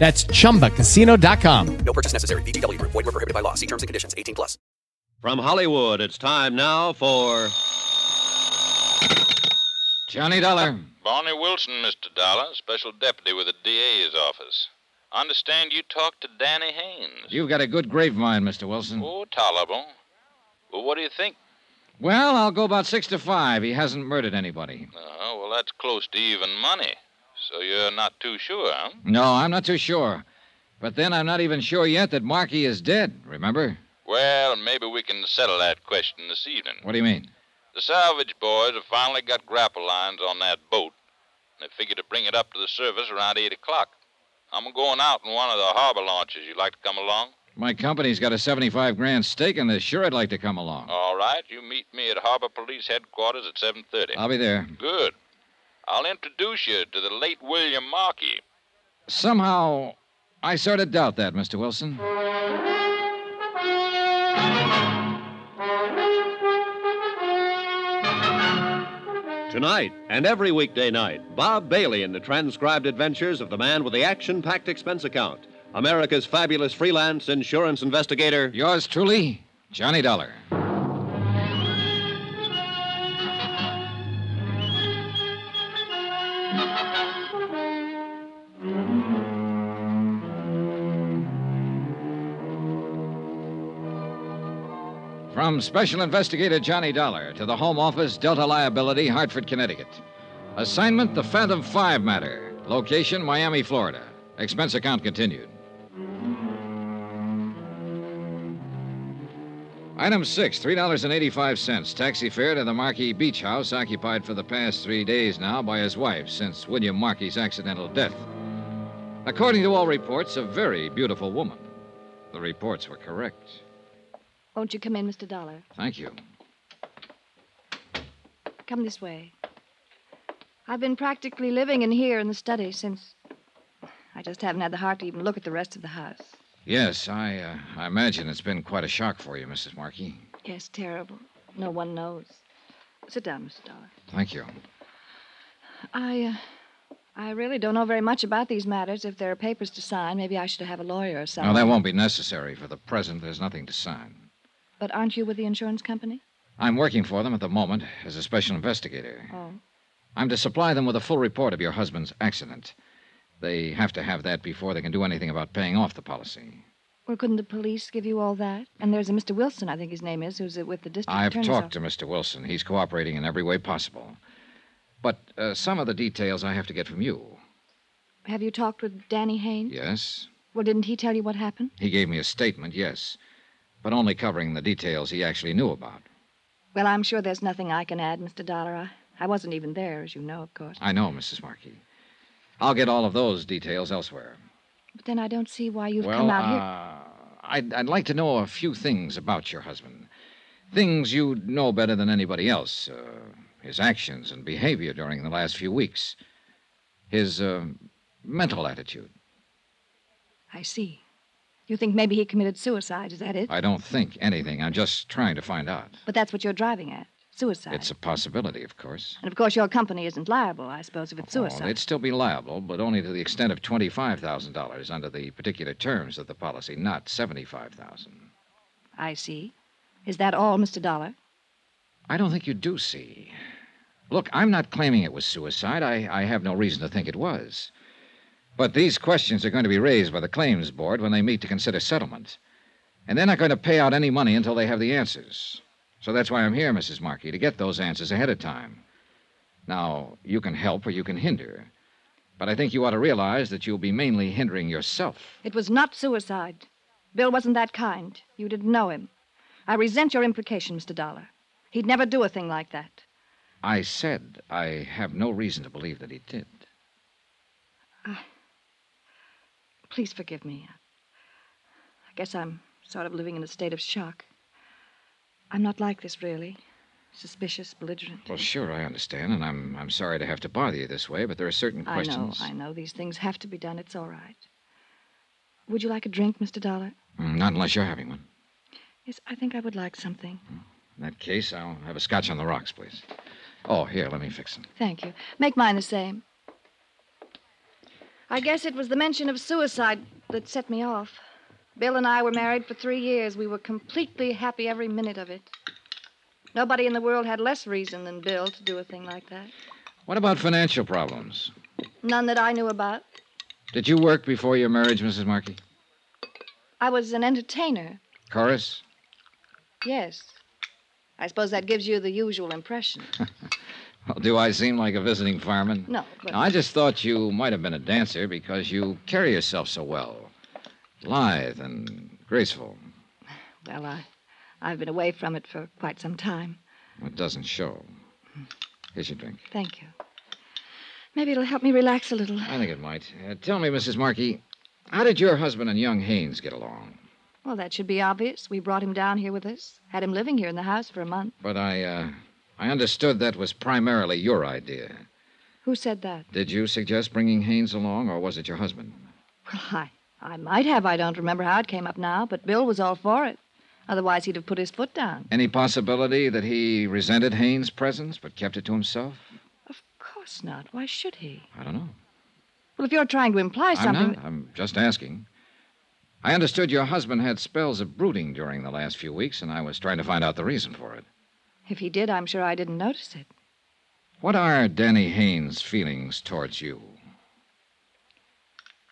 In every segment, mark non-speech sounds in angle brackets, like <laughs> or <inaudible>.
That's chumbacasino.com. No purchase necessary. VGW Group. Void were prohibited by law. See terms and conditions. 18 plus. From Hollywood, it's time now for. Johnny Dollar. Barney Wilson, Mr. Dollar, special deputy with the DA's office. Understand you talked to Danny Haynes. You've got a good grapevine, Mr. Wilson. Oh, tolerable. Well, what do you think? Well, I'll go about six to five. He hasn't murdered anybody. Uh, well, that's close to even money. So you're not too sure, huh? No, I'm not too sure. But then I'm not even sure yet that Markey is dead, remember? Well, maybe we can settle that question this evening. What do you mean? The salvage boys have finally got grapple lines on that boat. And they figure to bring it up to the surface around 8 o'clock. I'm going out in one of the harbor launches. You'd like to come along? My company's got a 75 grand stake in this. Sure, I'd like to come along. All right. You meet me at Harbor Police Headquarters at 7.30. I'll be there. Good. I'll introduce you to the late William Markey. Somehow, I sort of doubt that, Mr. Wilson. Tonight and every weekday night, Bob Bailey in the transcribed adventures of the man with the action packed expense account, America's fabulous freelance insurance investigator. Yours truly, Johnny Dollar. From Special Investigator Johnny Dollar to the Home Office, Delta Liability, Hartford, Connecticut. Assignment The Fathom 5 matter. Location Miami, Florida. Expense account continued. Item six, $3.85. Taxi fare to the Markey Beach House, occupied for the past three days now by his wife since William Markey's accidental death. According to all reports, a very beautiful woman. The reports were correct. Won't you come in, Mr. Dollar? Thank you. Come this way. I've been practically living in here in the study since. I just haven't had the heart to even look at the rest of the house. Yes, I, uh, I imagine it's been quite a shock for you, Mrs. Markey. Yes, terrible. No one knows. Sit down, Mr. Dollar. Thank you. I, uh, I really don't know very much about these matters. If there are papers to sign, maybe I should have a lawyer or something. No, that won't be necessary. For the present, there's nothing to sign. But aren't you with the insurance company? I'm working for them at the moment as a special investigator. Oh. I'm to supply them with a full report of your husband's accident. They have to have that before they can do anything about paying off the policy. Well, couldn't the police give you all that? And there's a Mr. Wilson, I think his name is, who's with the district I've talked office. to Mr. Wilson. He's cooperating in every way possible. But uh, some of the details I have to get from you. Have you talked with Danny Haynes? Yes? Well, didn't he tell you what happened? He gave me a statement, yes. But only covering the details he actually knew about. Well, I'm sure there's nothing I can add, Mr. Dollar. I, I wasn't even there, as you know, of course. I know, Mrs. Markey. I'll get all of those details elsewhere. But then I don't see why you've well, come out here. uh, I'd, I'd like to know a few things about your husband. Things you'd know better than anybody else. Uh, his actions and behavior during the last few weeks. His uh, mental attitude. I see. You think maybe he committed suicide, is that it? I don't think anything. I'm just trying to find out. But that's what you're driving at suicide. It's a possibility, of course. And of course, your company isn't liable, I suppose, if it's oh, suicide. Oh, they'd still be liable, but only to the extent of $25,000 under the particular terms of the policy, not 75000 I see. Is that all, Mr. Dollar? I don't think you do see. Look, I'm not claiming it was suicide. I, I have no reason to think it was. But these questions are going to be raised by the claims board when they meet to consider settlement. And they're not going to pay out any money until they have the answers. So that's why I'm here, Mrs. Markey, to get those answers ahead of time. Now, you can help or you can hinder. But I think you ought to realize that you'll be mainly hindering yourself. It was not suicide. Bill wasn't that kind. You didn't know him. I resent your implication, Mr. Dollar. He'd never do a thing like that. I said I have no reason to believe that he did. Ah. Please forgive me. I guess I'm sort of living in a state of shock. I'm not like this, really. Suspicious, belligerent. Well, sure, I understand, and I'm I'm sorry to have to bother you this way, but there are certain questions. I know. I know. These things have to be done. It's all right. Would you like a drink, Mr. Dollar? Mm, Not unless you're having one. Yes, I think I would like something. In that case, I'll have a scotch on the rocks, please. Oh, here, let me fix them. Thank you. Make mine the same. I guess it was the mention of suicide that set me off. Bill and I were married for three years. We were completely happy every minute of it. Nobody in the world had less reason than Bill to do a thing like that. What about financial problems? None that I knew about. Did you work before your marriage, Mrs. Markey? I was an entertainer. Chorus? Yes. I suppose that gives you the usual impression. <laughs> Well, do I seem like a visiting fireman? No, but I just thought you might have been a dancer because you carry yourself so well. Lithe and graceful. well, I, I've been away from it for quite some time. It doesn't show. Here's your drink. Thank you. Maybe it'll help me relax a little. I think it might. Uh, tell me, Mrs. Markey, how did your husband and young Haynes get along? Well, that should be obvious. We brought him down here with us, had him living here in the house for a month. But I, uh, I understood that was primarily your idea. Who said that? Did you suggest bringing Haynes along, or was it your husband? Well, I, I might have. I don't remember how it came up now, but Bill was all for it. Otherwise, he'd have put his foot down. Any possibility that he resented Haynes' presence but kept it to himself? Of course not. Why should he? I don't know. Well, if you're trying to imply I'm something. not. I'm just asking. I understood your husband had spells of brooding during the last few weeks, and I was trying to find out the reason for it. If he did, I'm sure I didn't notice it. What are Danny Haynes' feelings towards you?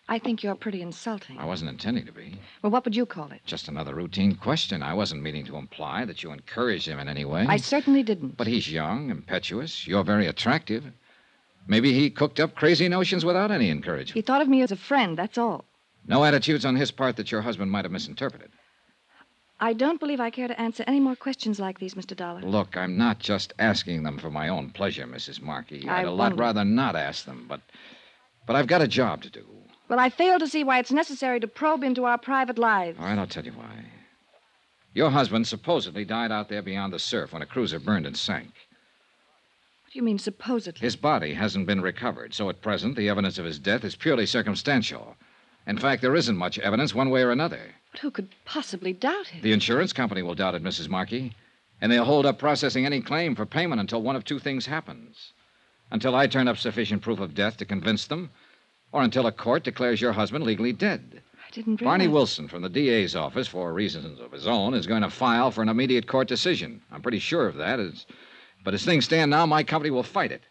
I think you're pretty insulting. I wasn't intending to be. Well, what would you call it? Just another routine question. I wasn't meaning to imply that you encouraged him in any way. I certainly didn't. But he's young, impetuous. You're very attractive. Maybe he cooked up crazy notions without any encouragement. He thought of me as a friend, that's all. No attitudes on his part that your husband might have misinterpreted. I don't believe I care to answer any more questions like these, Mr. Dollar. Look, I'm not just asking them for my own pleasure, Mrs. Markey. I I'd a lot wonder- rather not ask them, but but I've got a job to do. Well, I fail to see why it's necessary to probe into our private lives. All right, I'll tell you why. Your husband supposedly died out there beyond the surf when a cruiser burned and sank. What do you mean, supposedly? His body hasn't been recovered, so at present the evidence of his death is purely circumstantial. In fact, there isn't much evidence one way or another. But who could possibly doubt it? The insurance company will doubt it, Mrs. Markey, and they'll hold up processing any claim for payment until one of two things happens. Until I turn up sufficient proof of death to convince them, or until a court declares your husband legally dead. I didn't realize. Barney Wilson from the DA's office, for reasons of his own, is going to file for an immediate court decision. I'm pretty sure of that. As, but as things stand now, my company will fight it.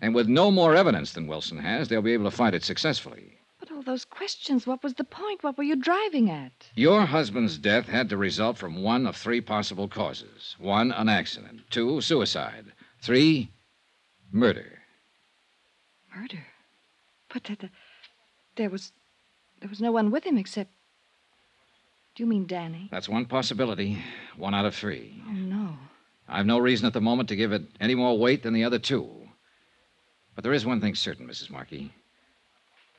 And with no more evidence than Wilson has, they'll be able to fight it successfully. All those questions, what was the point? What were you driving at? Your husband's death had to result from one of three possible causes one, an accident, two, suicide, three, murder. Murder. But that- there was there was no one with him except. Do you mean Danny? That's one possibility, one out of three. Oh no. I've no reason at the moment to give it any more weight than the other two. But there is one thing certain, Mrs. Markey.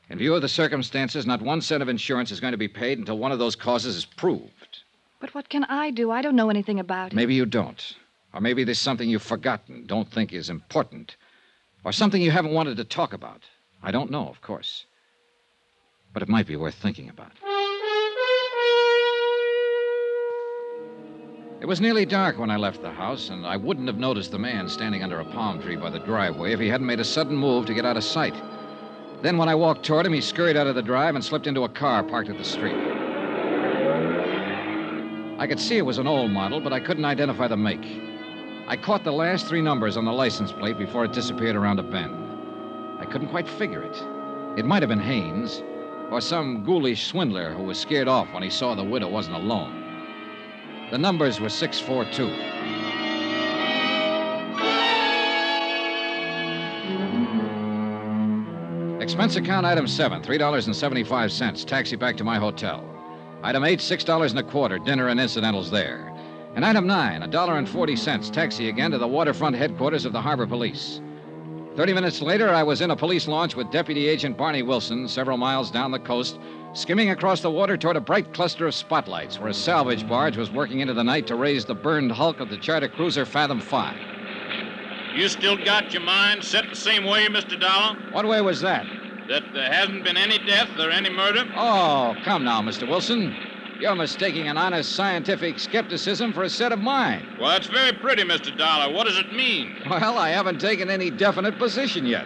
In view of the circumstances, not one cent of insurance is going to be paid until one of those causes is proved. But what can I do? I don't know anything about it. Maybe you don't. Or maybe there's something you've forgotten, don't think is important. Or something you haven't wanted to talk about. I don't know, of course. But it might be worth thinking about. It was nearly dark when I left the house, and I wouldn't have noticed the man standing under a palm tree by the driveway if he hadn't made a sudden move to get out of sight. Then, when I walked toward him, he scurried out of the drive and slipped into a car parked at the street. I could see it was an old model, but I couldn't identify the make. I caught the last three numbers on the license plate before it disappeared around a bend. I couldn't quite figure it. It might have been Haynes, or some ghoulish swindler who was scared off when he saw the widow wasn't alone. The numbers were 642. Expense account item seven, $3.75. Taxi back to my hotel. Item eight, $6 and a quarter, dinner and incidentals there. And item nine, a dollar and forty cents, taxi again to the waterfront headquarters of the Harbor Police. Thirty minutes later, I was in a police launch with Deputy Agent Barney Wilson, several miles down the coast, skimming across the water toward a bright cluster of spotlights where a salvage barge was working into the night to raise the burned hulk of the charter cruiser Fathom 5. You still got your mind set the same way, Mr. Dollar? What way was that? That there hasn't been any death or any murder? Oh, come now, Mr. Wilson. You're mistaking an honest scientific skepticism for a set of mind. Well, that's very pretty, Mr. Dollar. What does it mean? Well, I haven't taken any definite position yet.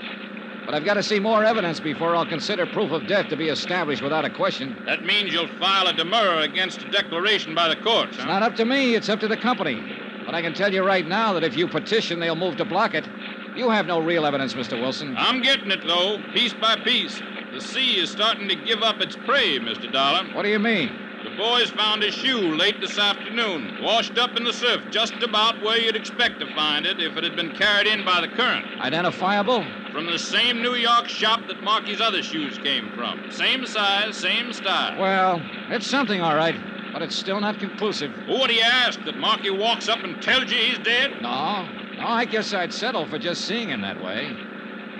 But I've got to see more evidence before I'll consider proof of death to be established without a question. That means you'll file a demurrer against a declaration by the courts, It's not up to me, it's up to the company. But I can tell you right now that if you petition, they'll move to block it. You have no real evidence, Mr. Wilson. I'm getting it, though, piece by piece. The sea is starting to give up its prey, Mr. Dollar. What do you mean? The boys found his shoe late this afternoon, washed up in the surf, just about where you'd expect to find it if it had been carried in by the current. Identifiable? From the same New York shop that Markey's other shoes came from. Same size, same style. Well, it's something, all right. But it's still not conclusive. What do you ask? That Markey walks up and tells you he's dead? No, no, I guess I'd settle for just seeing him that way.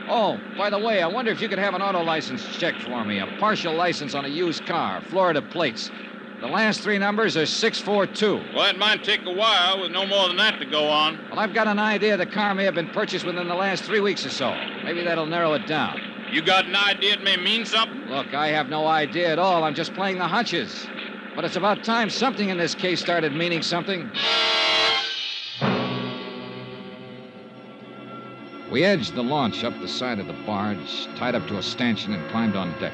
Oh, by the way, I wonder if you could have an auto license checked for me. A partial license on a used car, Florida plates. The last three numbers are 642. Well, it might take a while with no more than that to go on. Well, I've got an idea the car may have been purchased within the last three weeks or so. Maybe that'll narrow it down. You got an idea it may mean something? Look, I have no idea at all. I'm just playing the hunches. But it's about time something in this case started meaning something. We edged the launch up the side of the barge, tied up to a stanchion, and climbed on deck.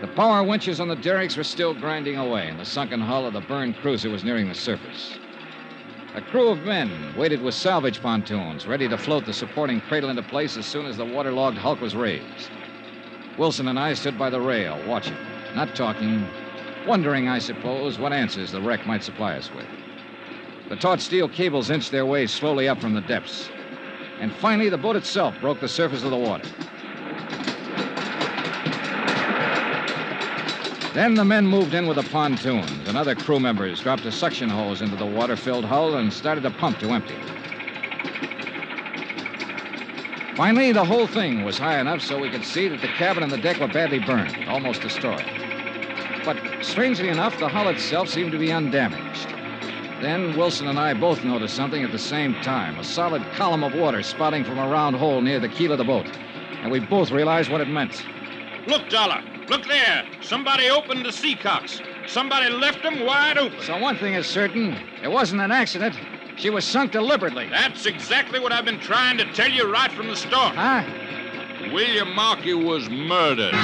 The power winches on the derricks were still grinding away, and the sunken hull of the burned cruiser was nearing the surface. A crew of men waited with salvage pontoons, ready to float the supporting cradle into place as soon as the waterlogged hulk was raised. Wilson and I stood by the rail, watching, not talking, wondering, I suppose, what answers the wreck might supply us with. The taut steel cables inched their way slowly up from the depths. And finally, the boat itself broke the surface of the water. Then the men moved in with the pontoons, and other crew members dropped a suction hose into the water filled hull and started a pump to empty. Finally, the whole thing was high enough so we could see that the cabin and the deck were badly burned, almost destroyed. But strangely enough, the hull itself seemed to be undamaged. Then Wilson and I both noticed something at the same time a solid column of water spouting from a round hole near the keel of the boat. And we both realized what it meant. Look, Dollar. Look there. Somebody opened the seacocks. Somebody left them wide open. So one thing is certain it wasn't an accident. She was sunk deliberately. That's exactly what I've been trying to tell you right from the start. Huh? William Markey was murdered.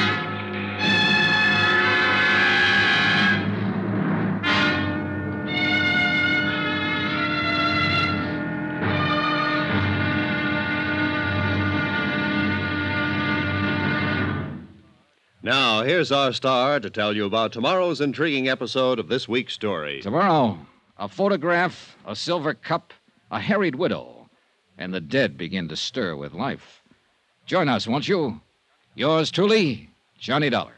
Now, here's our star to tell you about tomorrow's intriguing episode of this week's story. Tomorrow, a photograph, a silver cup, a harried widow, and the dead begin to stir with life. Join us, won't you? Yours truly, Johnny Dollar.